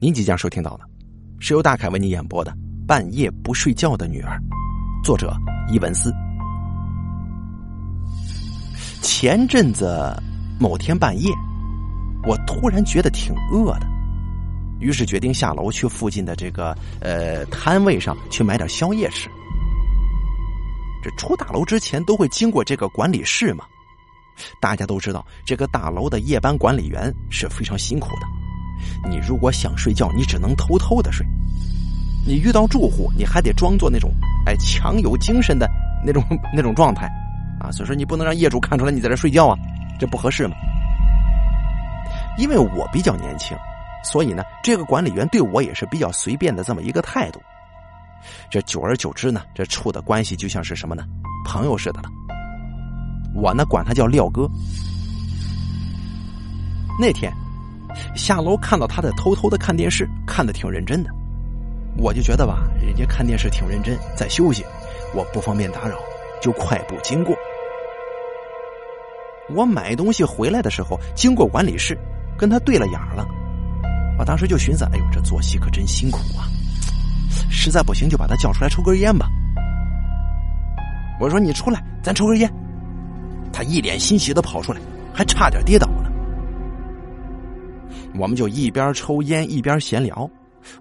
您即将收听到的，是由大凯为您演播的《半夜不睡觉的女儿》，作者伊文斯。前阵子某天半夜，我突然觉得挺饿的，于是决定下楼去附近的这个呃摊位上去买点宵夜吃。这出大楼之前都会经过这个管理室嘛？大家都知道，这个大楼的夜班管理员是非常辛苦的。你如果想睡觉，你只能偷偷的睡；你遇到住户，你还得装作那种哎强有精神的那种 那种状态啊。所以说，你不能让业主看出来你在这睡觉啊，这不合适嘛。因为我比较年轻，所以呢，这个管理员对我也是比较随便的这么一个态度。这久而久之呢，这处的关系就像是什么呢？朋友似的了。我呢，管他叫廖哥。那天下楼看到他在偷偷的看电视，看的挺认真的，我就觉得吧，人家看电视挺认真，在休息，我不方便打扰，就快步经过。我买东西回来的时候，经过管理室，跟他对了眼了。我当时就寻思，哎呦，这作息可真辛苦啊！实在不行，就把他叫出来抽根烟吧。我说：“你出来，咱抽根烟。”他一脸欣喜的跑出来，还差点跌倒。我们就一边抽烟一边闲聊，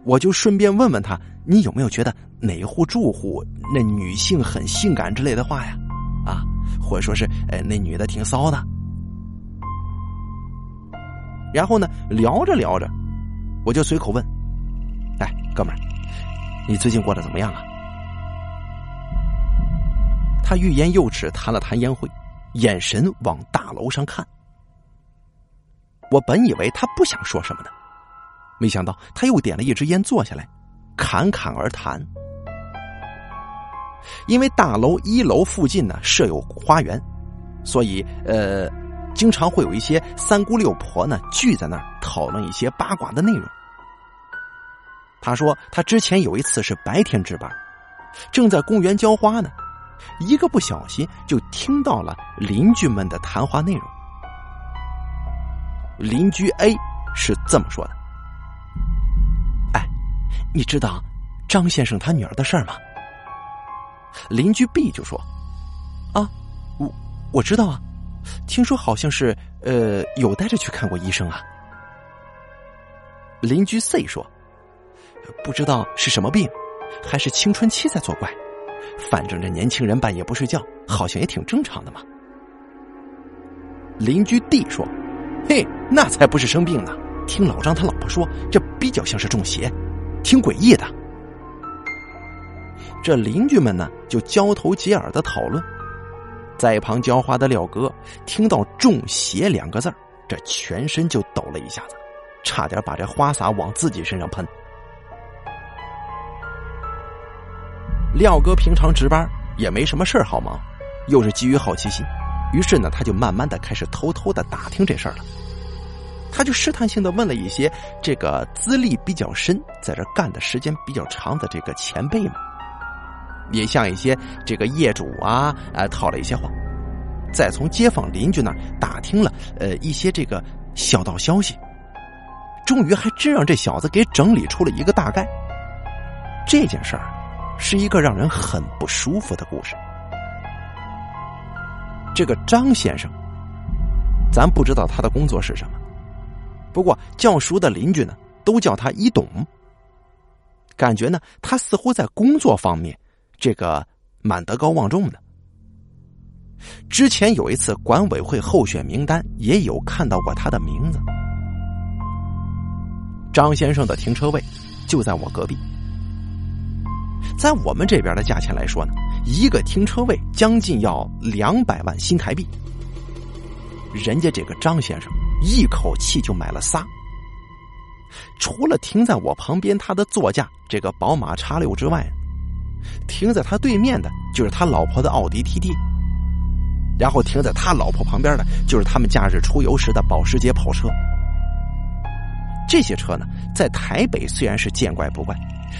我就顺便问问他：“你有没有觉得哪户住户那女性很性感之类的话呀？啊，或者说是，哎，那女的挺骚的。”然后呢，聊着聊着，我就随口问：“哎，哥们儿，你最近过得怎么样啊？”他欲言又止，弹了弹烟灰。眼神往大楼上看，我本以为他不想说什么的，没想到他又点了一支烟，坐下来，侃侃而谈。因为大楼一楼附近呢设有花园，所以呃，经常会有一些三姑六婆呢聚在那儿讨论一些八卦的内容。他说他之前有一次是白天值班，正在公园浇花呢。一个不小心就听到了邻居们的谈话内容。邻居 A 是这么说的：“哎，你知道张先生他女儿的事儿吗？”邻居 B 就说：“啊，我我知道啊，听说好像是呃有带着去看过医生啊。”邻居 C 说：“不知道是什么病，还是青春期在作怪。”反正这年轻人半夜不睡觉，好像也挺正常的嘛。邻居 D 说：“嘿，那才不是生病呢。听老张他老婆说，这比较像是中邪，挺诡异的。”这邻居们呢，就交头接耳的讨论。在旁浇花的廖哥听到“中邪”两个字这全身就抖了一下子，差点把这花洒往自己身上喷。廖哥平常值班也没什么事好忙，又是基于好奇心，于是呢，他就慢慢的开始偷偷的打听这事儿了。他就试探性的问了一些这个资历比较深、在这干的时间比较长的这个前辈们，也向一些这个业主啊，呃，套了一些话，再从街坊邻居那打听了呃一些这个小道消息，终于还真让这小子给整理出了一个大概。这件事儿。是一个让人很不舒服的故事。这个张先生，咱不知道他的工作是什么，不过较熟的邻居呢，都叫他一董。感觉呢，他似乎在工作方面，这个蛮德高望重的。之前有一次管委会候选名单，也有看到过他的名字。张先生的停车位就在我隔壁。在我们这边的价钱来说呢，一个停车位将近要两百万新台币。人家这个张先生一口气就买了仨，除了停在我旁边他的座驾这个宝马叉六之外，停在他对面的就是他老婆的奥迪 TT，然后停在他老婆旁边的就是他们假日出游时的保时捷跑车。这些车呢，在台北虽然是见怪不怪。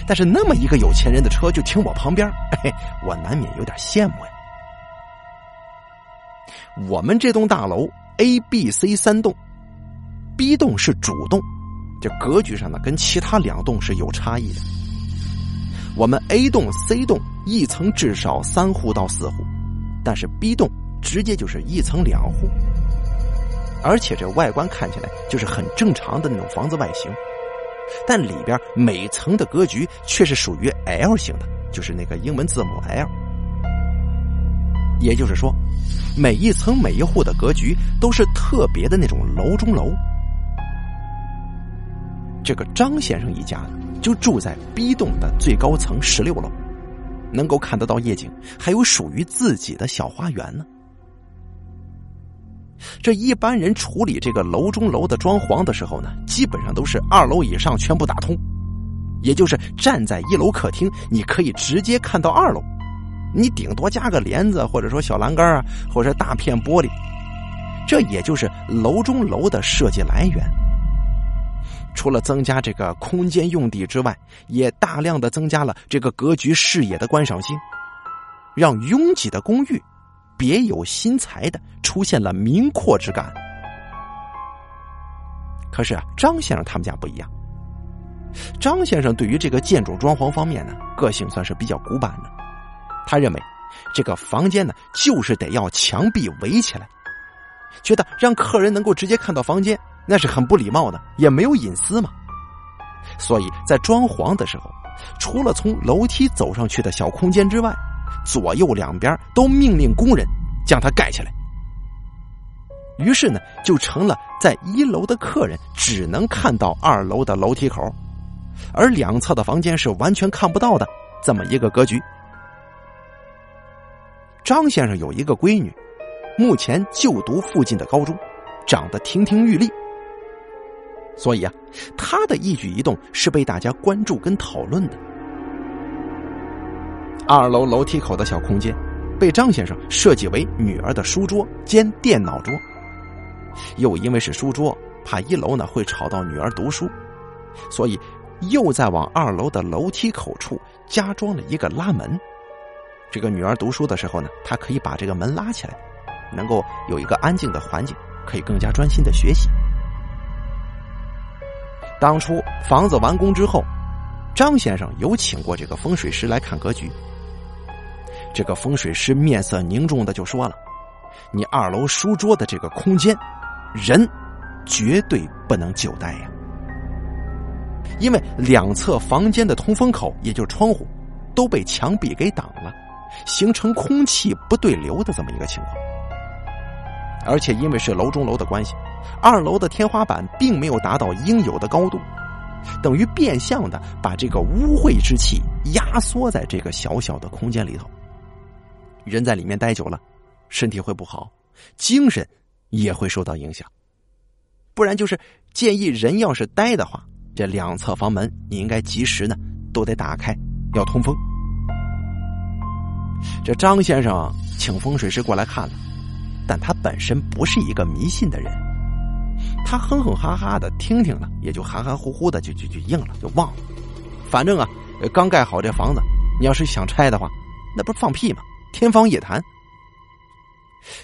但是那么一个有钱人的车就停我旁边，哎，我难免有点羡慕呀。我们这栋大楼 A、B、C 三栋，B 栋是主栋这格局上呢，跟其他两栋是有差异的。我们 A 栋、C 栋一层至少三户到四户，但是 B 栋直接就是一层两户，而且这外观看起来就是很正常的那种房子外形，但里边每层的格局却是属于 L 型的，就是那个英文字母 L。也就是说，每一层每一户的格局都是特别的那种楼中楼。这个张先生一家呢，就住在 B 栋的最高层十六楼，能够看得到夜景，还有属于自己的小花园呢。这一般人处理这个楼中楼的装潢的时候呢，基本上都是二楼以上全部打通，也就是站在一楼客厅，你可以直接看到二楼，你顶多加个帘子或者说小栏杆啊，或者大片玻璃，这也就是楼中楼的设计来源。除了增加这个空间用地之外，也大量的增加了这个格局视野的观赏性，让拥挤的公寓别有心裁的出现了明阔之感。可是啊，张先生他们家不一样。张先生对于这个建筑装潢方面呢，个性算是比较古板的。他认为，这个房间呢，就是得要墙壁围起来，觉得让客人能够直接看到房间。那是很不礼貌的，也没有隐私嘛。所以在装潢的时候，除了从楼梯走上去的小空间之外，左右两边都命令工人将它盖起来。于是呢，就成了在一楼的客人只能看到二楼的楼梯口，而两侧的房间是完全看不到的这么一个格局。张先生有一个闺女，目前就读附近的高中，长得亭亭玉立。所以啊，他的一举一动是被大家关注跟讨论的。二楼楼梯口的小空间，被张先生设计为女儿的书桌兼电脑桌。又因为是书桌，怕一楼呢会吵到女儿读书，所以又在往二楼的楼梯口处加装了一个拉门。这个女儿读书的时候呢，她可以把这个门拉起来，能够有一个安静的环境，可以更加专心的学习。当初房子完工之后，张先生有请过这个风水师来看格局。这个风水师面色凝重的就说了：“你二楼书桌的这个空间，人绝对不能久待呀，因为两侧房间的通风口，也就是窗户，都被墙壁给挡了，形成空气不对流的这么一个情况。而且因为是楼中楼的关系。”二楼的天花板并没有达到应有的高度，等于变相的把这个污秽之气压缩在这个小小的空间里头。人在里面待久了，身体会不好，精神也会受到影响。不然就是建议人要是待的话，这两侧房门你应该及时呢都得打开，要通风。这张先生请风水师过来看了，但他本身不是一个迷信的人。他哼哼哈哈的听听了，也就含含糊糊的就就就应了，就忘了。反正啊，刚盖好这房子，你要是想拆的话，那不是放屁吗？天方夜谭。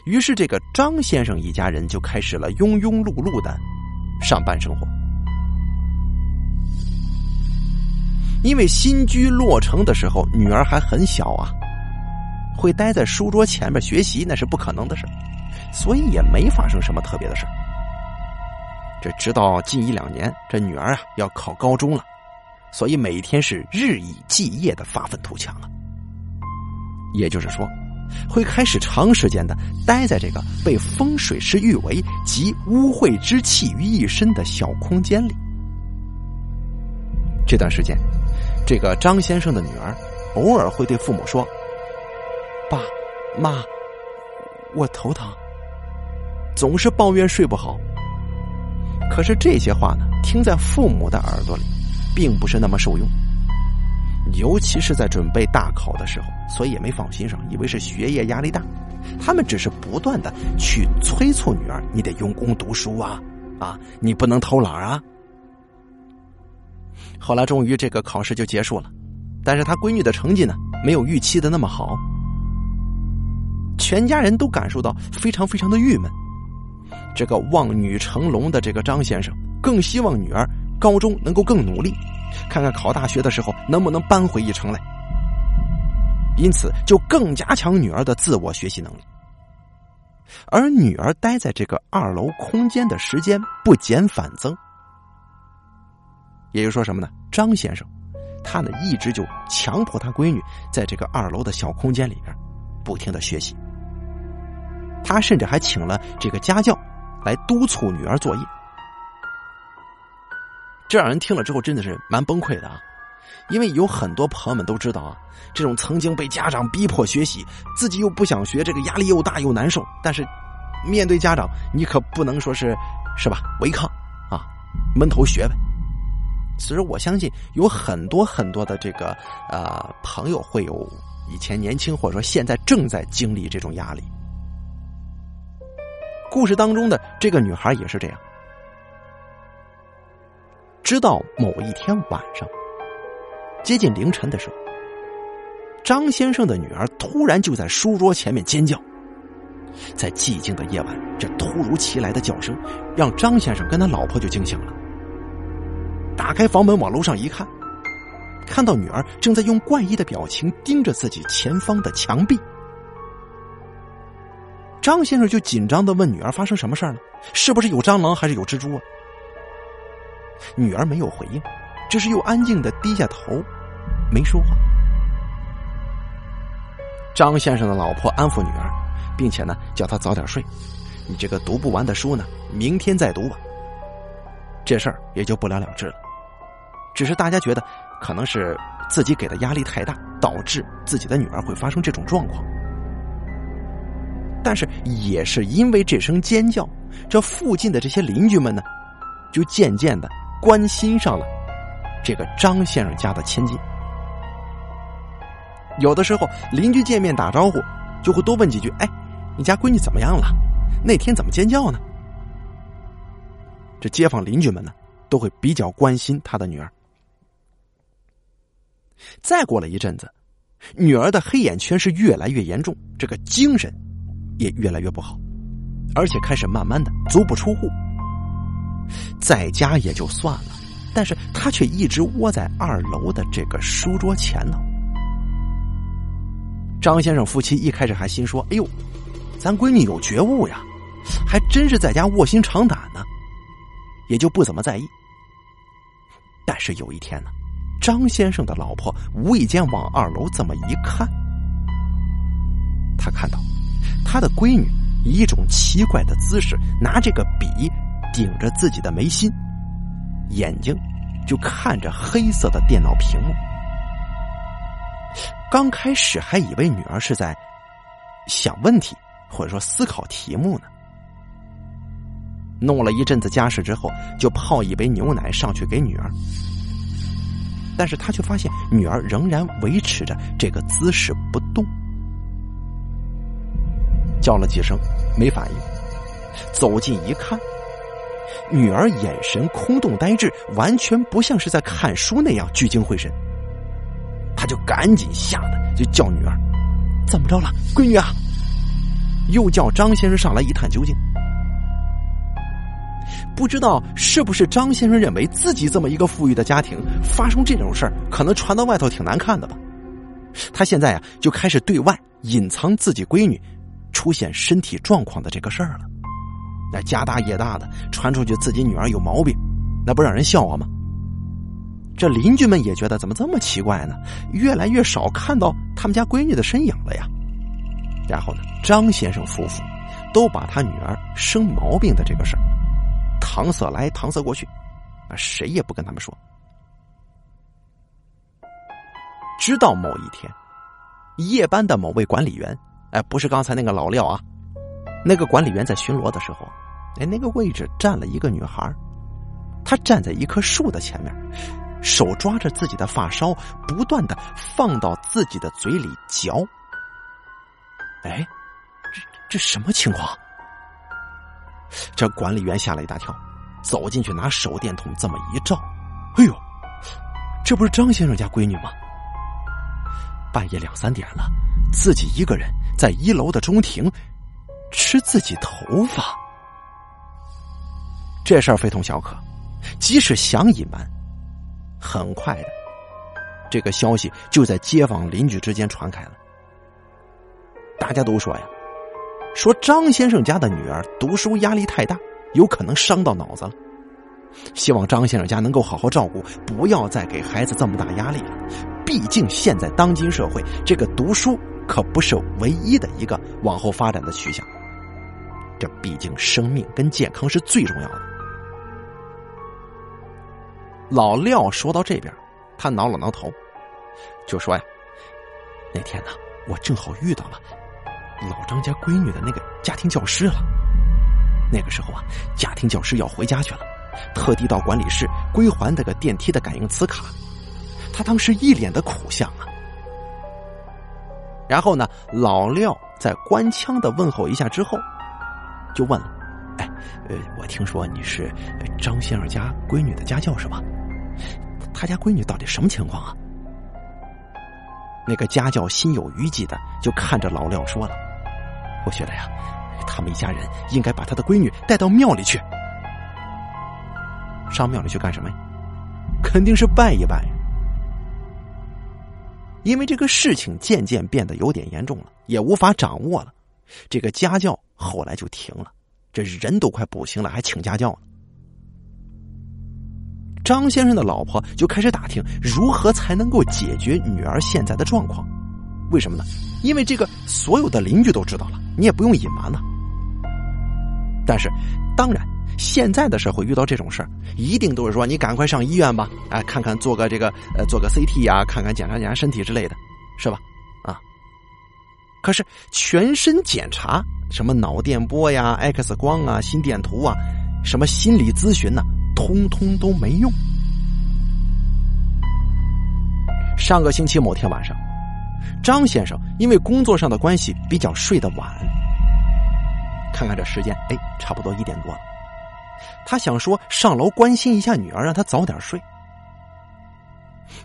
于是，这个张先生一家人就开始了庸庸碌碌的上班生活。因为新居落成的时候，女儿还很小啊，会待在书桌前面学习那是不可能的事所以也没发生什么特别的事这直到近一两年，这女儿啊要考高中了，所以每天是日以继夜的发愤图强啊。也就是说，会开始长时间的待在这个被风水师誉为集污秽之气于一身的小空间里。这段时间，这个张先生的女儿偶尔会对父母说：“爸妈，我头疼，总是抱怨睡不好。”可是这些话呢，听在父母的耳朵里，并不是那么受用。尤其是在准备大考的时候，所以也没放心上，以为是学业压力大。他们只是不断的去催促女儿：“你得用功读书啊，啊，你不能偷懒啊。”后来终于这个考试就结束了，但是他闺女的成绩呢，没有预期的那么好。全家人都感受到非常非常的郁闷。这个望女成龙的这个张先生，更希望女儿高中能够更努力，看看考大学的时候能不能扳回一城来。因此，就更加强女儿的自我学习能力。而女儿待在这个二楼空间的时间不减反增，也就是说什么呢？张先生，他呢一直就强迫他闺女在这个二楼的小空间里边不停的学习。他甚至还请了这个家教来督促女儿作业。这让人听了之后真的是蛮崩溃的啊！因为有很多朋友们都知道啊，这种曾经被家长逼迫学习，自己又不想学，这个压力又大又难受。但是面对家长，你可不能说是是吧？违抗啊，闷头学呗。其实我相信有很多很多的这个呃朋友会有以前年轻或者说现在正在经历这种压力。故事当中的这个女孩也是这样。直到某一天晚上，接近凌晨的时候，张先生的女儿突然就在书桌前面尖叫。在寂静的夜晚，这突如其来的叫声让张先生跟他老婆就惊醒了。打开房门往楼上一看，看到女儿正在用怪异的表情盯着自己前方的墙壁。张先生就紧张的问女儿：“发生什么事了？是不是有蟑螂，还是有蜘蛛啊？”女儿没有回应，只是又安静的低下头，没说话。张先生的老婆安抚女儿，并且呢叫她早点睡，你这个读不完的书呢，明天再读吧。这事儿也就不了了之了。只是大家觉得，可能是自己给的压力太大，导致自己的女儿会发生这种状况。但是也是因为这声尖叫，这附近的这些邻居们呢，就渐渐的。关心上了这个张先生家的千金，有的时候邻居见面打招呼，就会多问几句：“哎，你家闺女怎么样了？那天怎么尖叫呢？”这街坊邻居们呢，都会比较关心他的女儿。再过了一阵子，女儿的黑眼圈是越来越严重，这个精神也越来越不好，而且开始慢慢的足不出户。在家也就算了，但是他却一直窝在二楼的这个书桌前头。张先生夫妻一开始还心说：“哎呦，咱闺女有觉悟呀，还真是在家卧薪尝胆呢。”也就不怎么在意。但是有一天呢，张先生的老婆无意间往二楼这么一看，他看到他的闺女以一种奇怪的姿势拿这个笔。顶着自己的眉心，眼睛就看着黑色的电脑屏幕。刚开始还以为女儿是在想问题，或者说思考题目呢。弄了一阵子家事之后，就泡一杯牛奶上去给女儿。但是他却发现女儿仍然维持着这个姿势不动，叫了几声没反应，走近一看。女儿眼神空洞呆滞，完全不像是在看书那样聚精会神。他就赶紧吓得就叫女儿：“怎么着了，闺女啊？”又叫张先生上来一探究竟。不知道是不是张先生认为自己这么一个富裕的家庭发生这种事儿，可能传到外头挺难看的吧？他现在啊，就开始对外隐藏自己闺女出现身体状况的这个事儿了。那家大业大的传出去自己女儿有毛病，那不让人笑话吗？这邻居们也觉得怎么这么奇怪呢？越来越少看到他们家闺女的身影了呀。然后呢，张先生夫妇都把他女儿生毛病的这个事儿搪塞来搪塞过去，啊，谁也不跟他们说。直到某一天，夜班的某位管理员，哎，不是刚才那个老廖啊，那个管理员在巡逻的时候。哎，那个位置站了一个女孩，她站在一棵树的前面，手抓着自己的发梢，不断的放到自己的嘴里嚼。哎，这这什么情况？这管理员吓了一大跳，走进去拿手电筒这么一照，哎呦，这不是张先生家闺女吗？半夜两三点了，自己一个人在一楼的中庭吃自己头发。这事儿非同小可，即使想隐瞒，很快的，这个消息就在街坊邻居之间传开了。大家都说呀，说张先生家的女儿读书压力太大，有可能伤到脑子了。希望张先生家能够好好照顾，不要再给孩子这么大压力了。毕竟现在当今社会，这个读书可不是唯一的一个往后发展的趋向。这毕竟生命跟健康是最重要的。老廖说到这边，他挠了挠头，就说呀：“那天呢，我正好遇到了老张家闺女的那个家庭教师了。那个时候啊，家庭教师要回家去了。”特地到管理室归还那个电梯的感应磁卡，他当时一脸的苦相啊。然后呢，老廖在官腔的问候一下之后，就问了：“哎，呃，我听说你是张先生家闺女的家教是吧？他家闺女到底什么情况啊？”那个家教心有余悸的就看着老廖说了：“我觉得呀，他们一家人应该把他的闺女带到庙里去。”上庙里去干什么呀？肯定是拜一拜。因为这个事情渐渐变得有点严重了，也无法掌握了。这个家教后来就停了，这人都快不行了，还请家教呢。张先生的老婆就开始打听如何才能够解决女儿现在的状况。为什么呢？因为这个所有的邻居都知道了，你也不用隐瞒了。但是，当然。现在的社会遇到这种事儿，一定都是说你赶快上医院吧，哎，看看做个这个呃做个 CT 呀，看看检查检查身体之类的，是吧？啊，可是全身检查，什么脑电波呀、X 光啊、心电图啊，什么心理咨询呢，通通都没用。上个星期某天晚上，张先生因为工作上的关系比较睡得晚，看看这时间，哎，差不多一点多了。他想说上楼关心一下女儿，让她早点睡。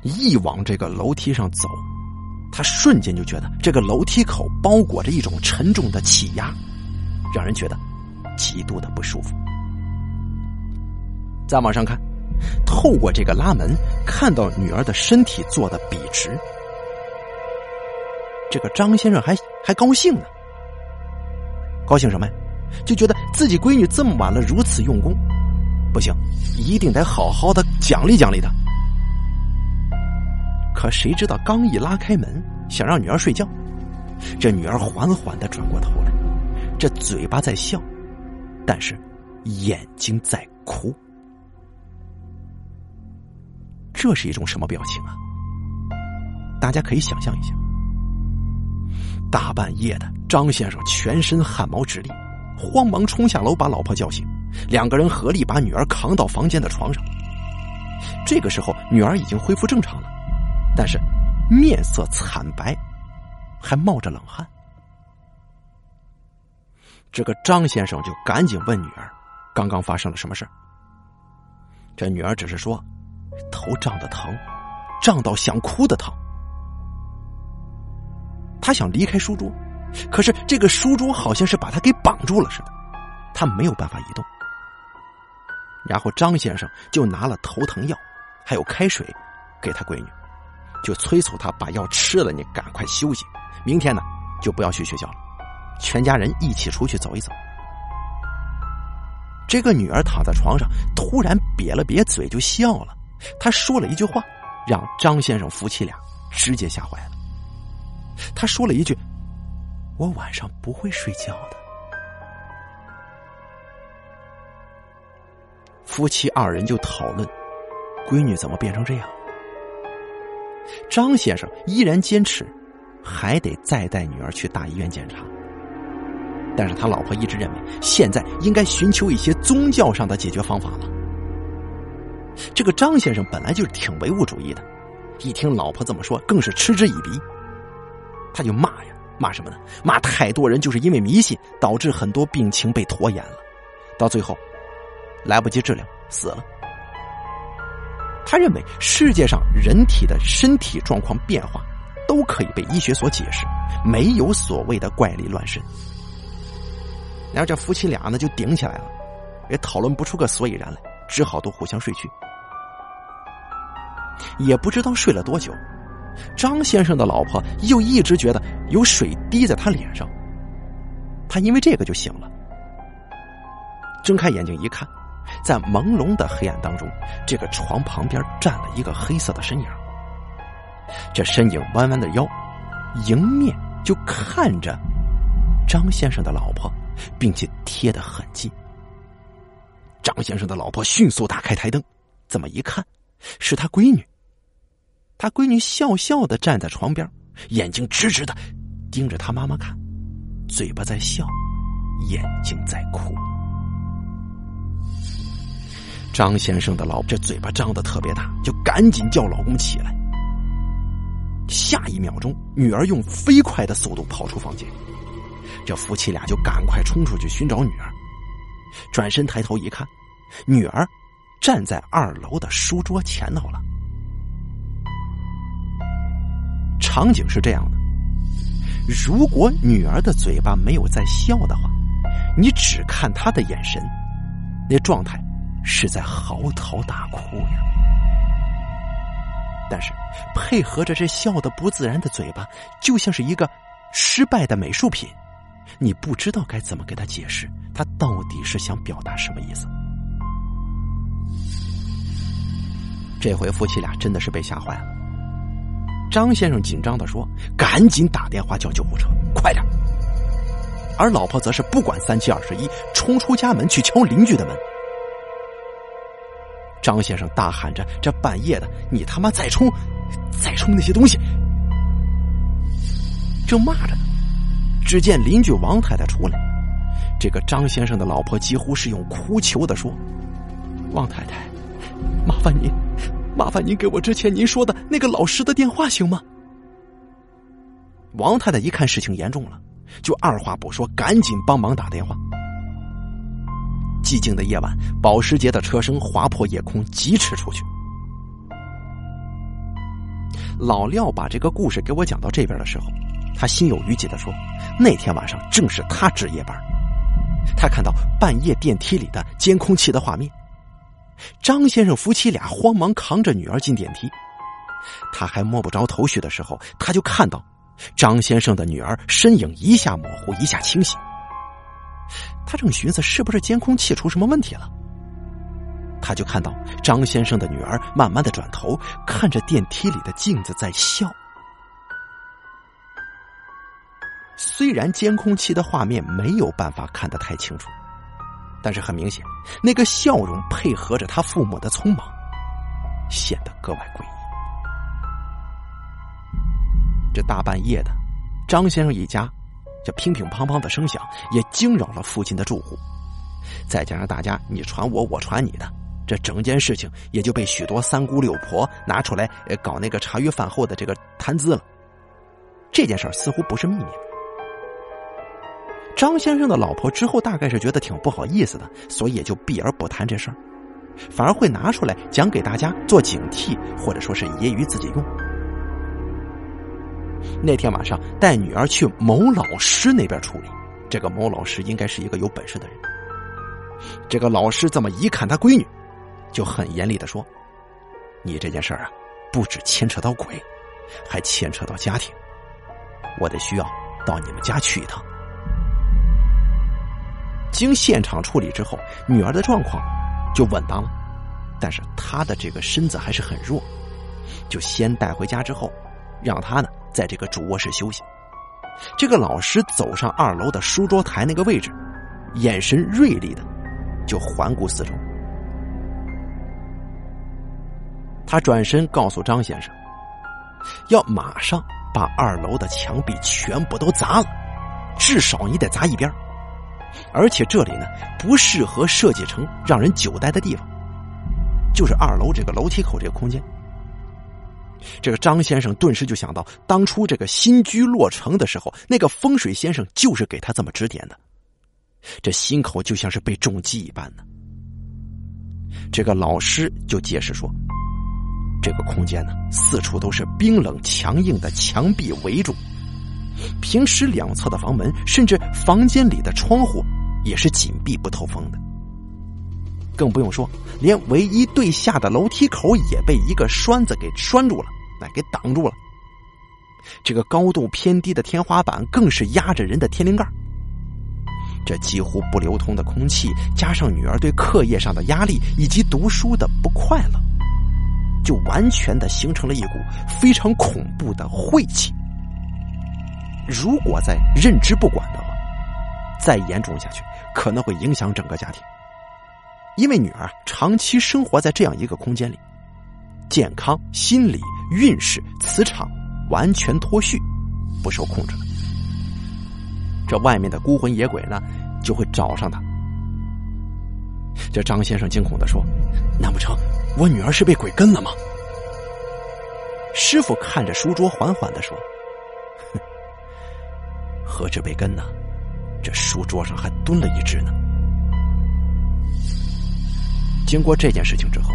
一往这个楼梯上走，他瞬间就觉得这个楼梯口包裹着一种沉重的气压，让人觉得极度的不舒服。再往上看，透过这个拉门，看到女儿的身体坐的笔直，这个张先生还还高兴呢。高兴什么呀？就觉得自己闺女这么晚了如此用功，不行，一定得好好的奖励奖励她。可谁知道刚一拉开门，想让女儿睡觉，这女儿缓缓的转过头来，这嘴巴在笑，但是眼睛在哭。这是一种什么表情啊？大家可以想象一下。大半夜的，张先生全身汗毛直立。慌忙冲下楼，把老婆叫醒，两个人合力把女儿扛到房间的床上。这个时候，女儿已经恢复正常了，但是面色惨白，还冒着冷汗。这个张先生就赶紧问女儿：“刚刚发生了什么事这女儿只是说：“头胀的疼，胀到想哭的疼。”他想离开书桌。可是这个书桌好像是把他给绑住了似的，他没有办法移动。然后张先生就拿了头疼药，还有开水，给他闺女，就催促他把药吃了，你赶快休息，明天呢就不要去学校了，全家人一起出去走一走。这个女儿躺在床上，突然瘪了瘪嘴就笑了，他说了一句话，让张先生夫妻俩直接吓坏了。他说了一句。我晚上不会睡觉的。夫妻二人就讨论，闺女怎么变成这样？张先生依然坚持，还得再带女儿去大医院检查。但是他老婆一直认为，现在应该寻求一些宗教上的解决方法了。这个张先生本来就是挺唯物主义的，一听老婆这么说，更是嗤之以鼻，他就骂呀。骂什么呢？骂太多人就是因为迷信导致很多病情被拖延了，到最后来不及治疗死了。他认为世界上人体的身体状况变化都可以被医学所解释，没有所谓的怪力乱神。然后这夫妻俩呢就顶起来了，也讨论不出个所以然来。只好都互相睡去。也不知道睡了多久，张先生的老婆又一直觉得有水滴在他脸上，他因为这个就醒了。睁开眼睛一看，在朦胧的黑暗当中，这个床旁边站了一个黑色的身影。这身影弯弯的腰，迎面就看着张先生的老婆，并且贴得很近。张先生的老婆迅速打开台灯，这么一看，是他闺女。他闺女笑笑的站在床边，眼睛直直的盯着他妈妈看，嘴巴在笑，眼睛在哭。张先生的老这嘴巴张的特别大，就赶紧叫老公起来。下一秒钟，女儿用飞快的速度跑出房间，这夫妻俩就赶快冲出去寻找女儿。转身抬头一看，女儿站在二楼的书桌前头了。场景是这样的：如果女儿的嘴巴没有在笑的话，你只看她的眼神，那状态是在嚎啕大哭呀。但是配合着这笑的不自然的嘴巴，就像是一个失败的美术品，你不知道该怎么给他解释，他到底是想表达什么意思。这回夫妻俩真的是被吓坏了。张先生紧张的说：“赶紧打电话叫救护车，快点！”而老婆则是不管三七二十一，冲出家门去敲邻居的门。张先生大喊着：“这半夜的，你他妈再冲，再冲那些东西！”正骂着呢，只见邻居王太太出来。这个张先生的老婆几乎是用哭求的说：“王太太，麻烦您，麻烦您给我之前您说的那个老师的电话行吗？”王太太一看事情严重了，就二话不说，赶紧帮忙打电话。寂静的夜晚，保时捷的车声划破夜空，疾驰出去。老廖把这个故事给我讲到这边的时候，他心有余悸的说：“那天晚上正是他值夜班，他看到半夜电梯里的监控器的画面。张先生夫妻俩慌忙扛着女儿进电梯，他还摸不着头绪的时候，他就看到张先生的女儿身影一下模糊，一下清晰。”他正寻思是不是监控器出什么问题了，他就看到张先生的女儿慢慢的转头看着电梯里的镜子在笑。虽然监控器的画面没有办法看得太清楚，但是很明显，那个笑容配合着他父母的匆忙，显得格外诡异。这大半夜的，张先生一家。这乒乒乓乓的声响也惊扰了附近的住户，再加上大家你传我我传你的，这整件事情也就被许多三姑六婆拿出来搞那个茶余饭后的这个谈资了。这件事似乎不是秘密。张先生的老婆之后大概是觉得挺不好意思的，所以也就避而不谈这事儿，反而会拿出来讲给大家做警惕，或者说是揶揄自己用。那天晚上带女儿去某老师那边处理，这个某老师应该是一个有本事的人。这个老师这么一看他闺女，就很严厉的说：“你这件事儿啊，不止牵扯到鬼，还牵扯到家庭，我得需要到你们家去一趟。”经现场处理之后，女儿的状况就稳当了，但是她的这个身子还是很弱，就先带回家之后，让她呢。在这个主卧室休息，这个老师走上二楼的书桌台那个位置，眼神锐利的就环顾四周。他转身告诉张先生，要马上把二楼的墙壁全部都砸了，至少你得砸一边而且这里呢不适合设计成让人久待的地方，就是二楼这个楼梯口这个空间。这个张先生顿时就想到，当初这个新居落成的时候，那个风水先生就是给他这么指点的。这心口就像是被重击一般呢。这个老师就解释说，这个空间呢，四处都是冰冷强硬的墙壁围住，平时两侧的房门，甚至房间里的窗户，也是紧闭不透风的。更不用说，连唯一对下的楼梯口也被一个栓子给拴住了，那给挡住了。这个高度偏低的天花板更是压着人的天灵盖。这几乎不流通的空气，加上女儿对课业上的压力以及读书的不快乐，就完全的形成了一股非常恐怖的晦气。如果再认知不管的话，再严重下去，可能会影响整个家庭。因为女儿长期生活在这样一个空间里，健康、心理、运势、磁场完全脱序，不受控制了。这外面的孤魂野鬼呢，就会找上他。这张先生惊恐的说：“难不成我女儿是被鬼跟了吗？”师傅看着书桌，缓缓的说：“，何止被跟呢？这书桌上还蹲了一只呢。”经过这件事情之后，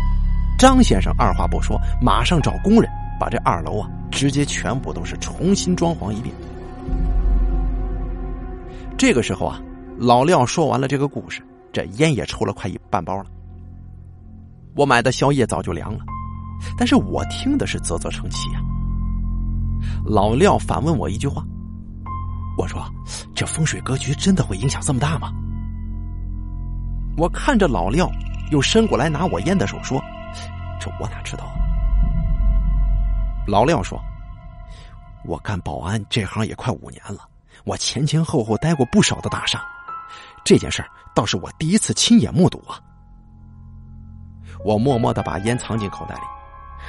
张先生二话不说，马上找工人把这二楼啊，直接全部都是重新装潢一遍。这个时候啊，老廖说完了这个故事，这烟也抽了快一半包了。我买的宵夜早就凉了，但是我听的是啧啧称奇啊。老廖反问我一句话，我说：“这风水格局真的会影响这么大吗？”我看着老廖又伸过来拿我烟的手说：“这我哪知道？”啊老廖说：“我干保安这行也快五年了。”我前前后后待过不少的大厦，这件事儿倒是我第一次亲眼目睹啊！我默默的把烟藏进口袋里。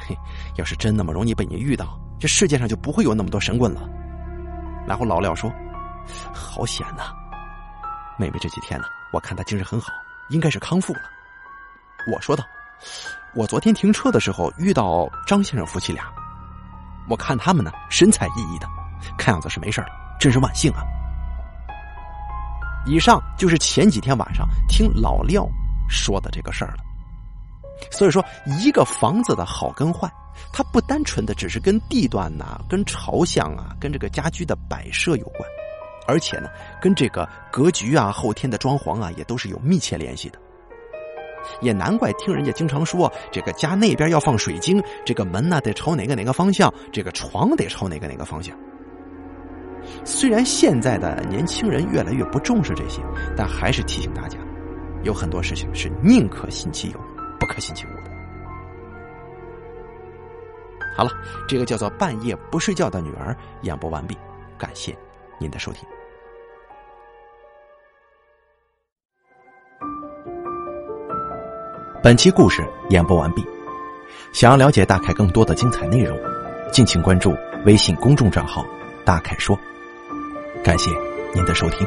嘿，要是真那么容易被你遇到，这世界上就不会有那么多神棍了。然后老廖说：“好险呐！妹妹这几天呢，我看她精神很好，应该是康复了。”我说道：“我昨天停车的时候遇到张先生夫妻俩，我看他们呢神采奕奕的，看样子是没事了。”真是万幸啊！以上就是前几天晚上听老廖说的这个事儿了。所以说，一个房子的好跟坏，它不单纯的只是跟地段呐、跟朝向啊、跟这个家居的摆设有关，而且呢，跟这个格局啊、后天的装潢啊，也都是有密切联系的。也难怪听人家经常说，这个家那边要放水晶，这个门呢得朝哪个哪个方向，这个床得朝哪个哪个方向。虽然现在的年轻人越来越不重视这些，但还是提醒大家，有很多事情是宁可信其有，不可信其无。好了，这个叫做半夜不睡觉的女儿演播完毕，感谢您的收听。本期故事演播完毕，想要了解大凯更多的精彩内容，敬请关注微信公众账号“大凯说”。感谢您的收听。